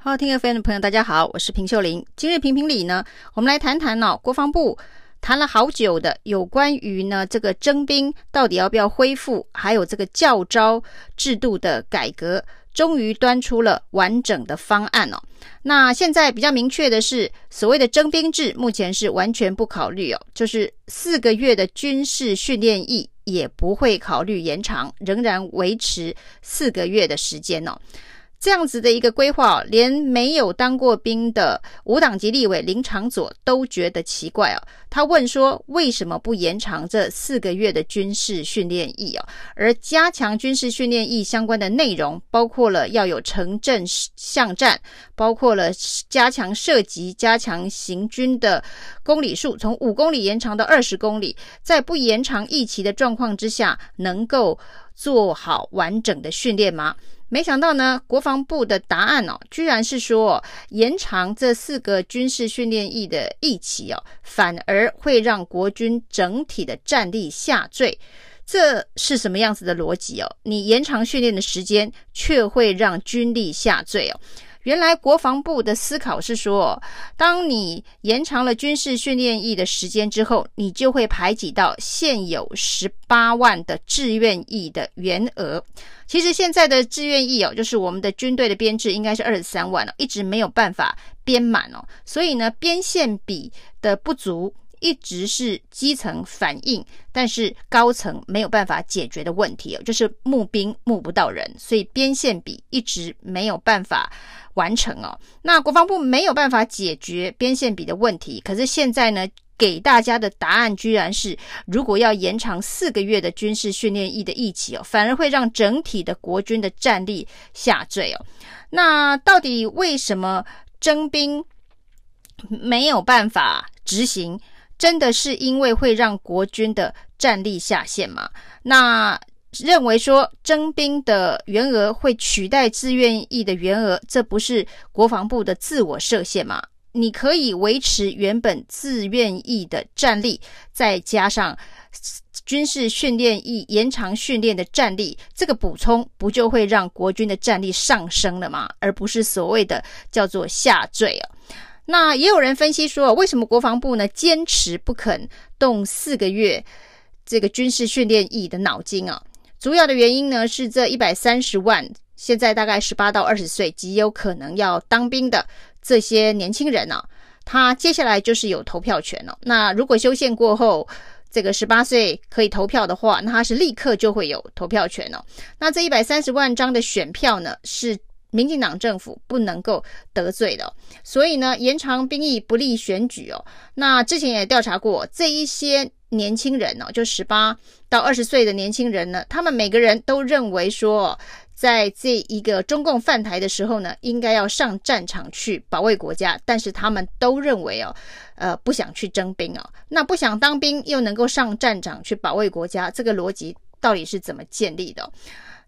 好，听 FM 的朋友，大家好，我是平秀玲。今日评评理呢，我们来谈谈哦，国防部谈了好久的有关于呢这个征兵到底要不要恢复，还有这个教招制度的改革，终于端出了完整的方案哦。那现在比较明确的是，所谓的征兵制目前是完全不考虑哦，就是四个月的军事训练役也不会考虑延长，仍然维持四个月的时间哦。这样子的一个规划，连没有当过兵的无党籍立委林长佐都觉得奇怪哦。他问说：“为什么不延长这四个月的军事训练役哦？而加强军事训练役相关的内容，包括了要有城镇巷战，包括了加强射击、加强行军的公里数，从五公里延长到二十公里，在不延长役期的状况之下，能够做好完整的训练吗？”没想到呢，国防部的答案哦，居然是说延长这四个军事训练役的役期哦，反而会让国军整体的战力下坠。这是什么样子的逻辑哦？你延长训练的时间，却会让军力下坠哦？原来国防部的思考是说，当你延长了军事训练役的时间之后，你就会排挤到现有十八万的志愿役的员额。其实现在的志愿役哦，就是我们的军队的编制应该是二十三万了，一直没有办法编满哦，所以呢，编线比的不足。一直是基层反映，但是高层没有办法解决的问题哦，就是募兵募不到人，所以边线比一直没有办法完成哦。那国防部没有办法解决边线比的问题，可是现在呢，给大家的答案居然是，如果要延长四个月的军事训练役的役期哦，反而会让整体的国军的战力下坠哦。那到底为什么征兵没有办法执行？真的是因为会让国军的战力下线吗？那认为说征兵的员额会取代志愿役的员额，这不是国防部的自我设限吗？你可以维持原本志愿役的战力，再加上军事训练役延长训练的战力，这个补充不就会让国军的战力上升了吗？而不是所谓的叫做下坠啊。那也有人分析说，为什么国防部呢坚持不肯动四个月这个军事训练役的脑筋啊？主要的原因呢是这一百三十万现在大概十八到二十岁极有可能要当兵的这些年轻人啊，他接下来就是有投票权了。那如果修宪过后，这个十八岁可以投票的话，那他是立刻就会有投票权了。那这一百三十万张的选票呢是。民进党政府不能够得罪的，所以呢，延长兵役不利选举哦。那之前也调查过，这一些年轻人哦，就十八到二十岁的年轻人呢，他们每个人都认为说，在这一个中共犯台的时候呢，应该要上战场去保卫国家，但是他们都认为哦，呃，不想去征兵哦。那不想当兵又能够上战场去保卫国家，这个逻辑到底是怎么建立的？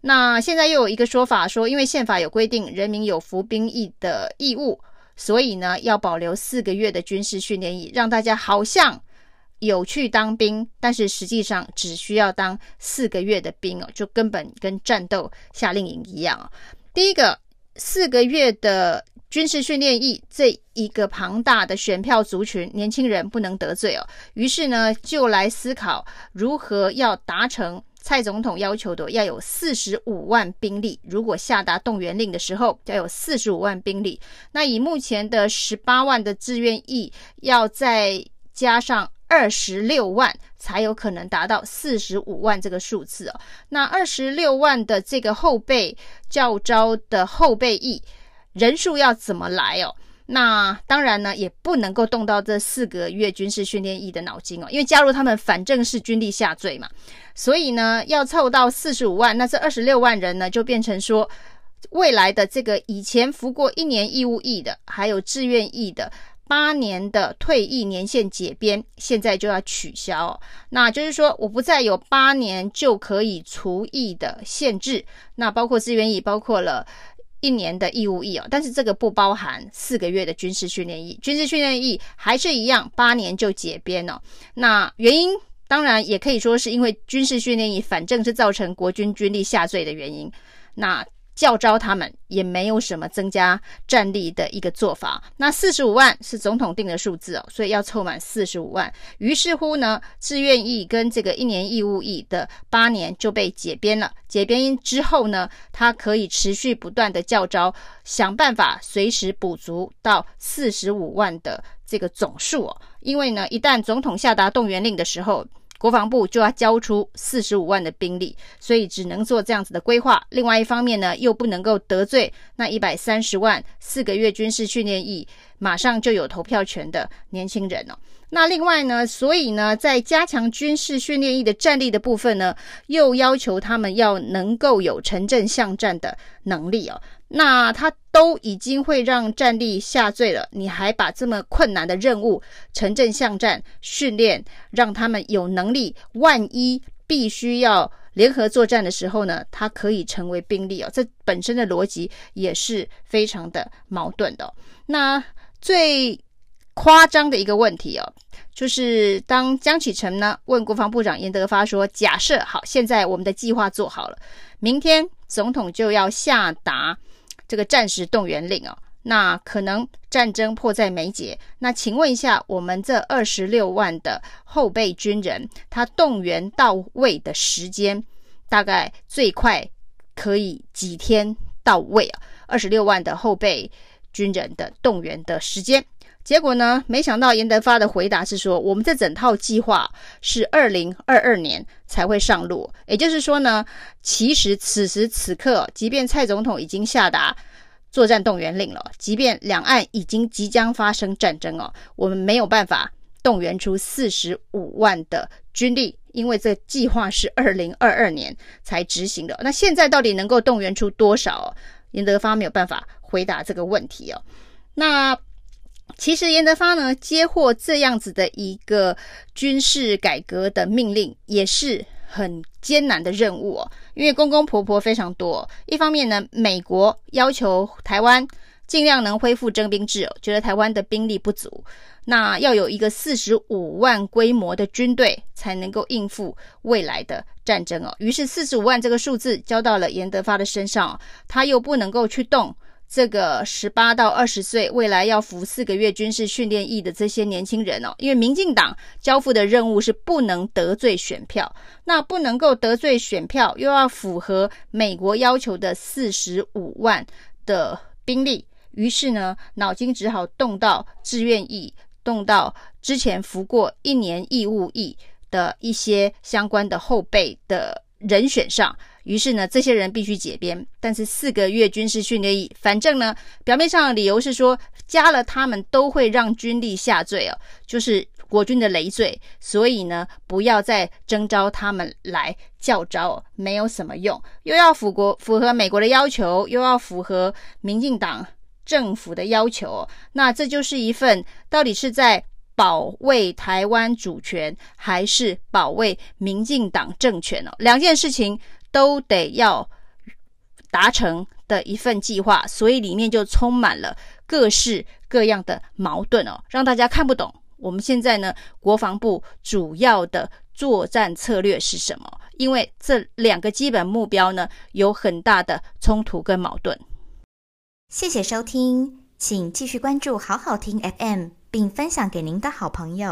那现在又有一个说法说，因为宪法有规定人民有服兵役的义务，所以呢要保留四个月的军事训练役，让大家好像有去当兵，但是实际上只需要当四个月的兵哦，就根本跟战斗夏令营一样啊。第一个四个月的军事训练役这一个庞大的选票族群，年轻人不能得罪哦，于是呢就来思考如何要达成。蔡总统要求的要有四十五万兵力，如果下达动员令的时候，要有四十五万兵力。那以目前的十八万的志愿役，要再加上二十六万，才有可能达到四十五万这个数字哦。那二十六万的这个后备教招的后备役人数要怎么来哦？那当然呢，也不能够动到这四个月军事训练役的脑筋哦，因为加入他们反正是军力下坠嘛，所以呢，要凑到四十五万，那这二十六万人呢，就变成说，未来的这个以前服过一年义务役的，还有志愿役的八年的退役年限解编，现在就要取消，那就是说，我不再有八年就可以除役的限制，那包括志愿役，包括了。一年的义务役哦，但是这个不包含四个月的军事训练役，军事训练役还是一样，八年就解编哦。那原因当然也可以说是因为军事训练役反正是造成国军军力下坠的原因。那教招他们，也没有什么增加战力的一个做法。那四十五万是总统定的数字哦，所以要凑满四十五万。于是乎呢，志愿役跟这个一年义务役的八年就被解编了。解编之后呢，他可以持续不断的教招，想办法随时补足到四十五万的这个总数哦。因为呢，一旦总统下达动员令的时候，国防部就要交出四十五万的兵力，所以只能做这样子的规划。另外一方面呢，又不能够得罪那一百三十万四个月军事训练役，马上就有投票权的年轻人哦。那另外呢，所以呢，在加强军事训练役的战力的部分呢，又要求他们要能够有城镇巷战的能力哦。那他都已经会让战力下坠了，你还把这么困难的任务城镇巷战训练，让他们有能力，万一必须要联合作战的时候呢，他可以成为兵力哦。这本身的逻辑也是非常的矛盾的。那最夸张的一个问题哦，就是当江启臣呢问国防部长严德发说：“假设好，现在我们的计划做好了，明天总统就要下达这个战时动员令哦，那可能战争迫在眉睫。那请问一下，我们这二十六万的后备军人，他动员到位的时间，大概最快可以几天到位啊？二十六万的后备军人的动员的时间。”结果呢？没想到严德发的回答是说，我们这整套计划是二零二二年才会上路。也就是说呢，其实此时此刻，即便蔡总统已经下达作战动员令了，即便两岸已经即将发生战争哦，我们没有办法动员出四十五万的军力，因为这计划是二零二二年才执行的。那现在到底能够动员出多少？严德发没有办法回答这个问题哦。那。其实严德发呢，接获这样子的一个军事改革的命令，也是很艰难的任务哦。因为公公婆婆非常多，一方面呢，美国要求台湾尽量能恢复征兵制哦，觉得台湾的兵力不足，那要有一个四十五万规模的军队才能够应付未来的战争哦。于是四十五万这个数字交到了严德发的身上，他又不能够去动。这个十八到二十岁，未来要服四个月军事训练役的这些年轻人哦，因为民进党交付的任务是不能得罪选票，那不能够得罪选票，又要符合美国要求的四十五万的兵力，于是呢，脑筋只好动到志愿役，动到之前服过一年义务役的一些相关的后备的人选上。于是呢，这些人必须解编，但是四个月军事训练役，反正呢，表面上的理由是说加了他们都会让军力下坠哦，就是国军的累赘，所以呢，不要再征召他们来教招，没有什么用，又要符国符合美国的要求，又要符合民进党政府的要求，那这就是一份到底是在保卫台湾主权，还是保卫民进党政权哦？两件事情。都得要达成的一份计划，所以里面就充满了各式各样的矛盾哦，让大家看不懂。我们现在呢，国防部主要的作战策略是什么？因为这两个基本目标呢，有很大的冲突跟矛盾。谢谢收听，请继续关注好好听 FM，并分享给您的好朋友。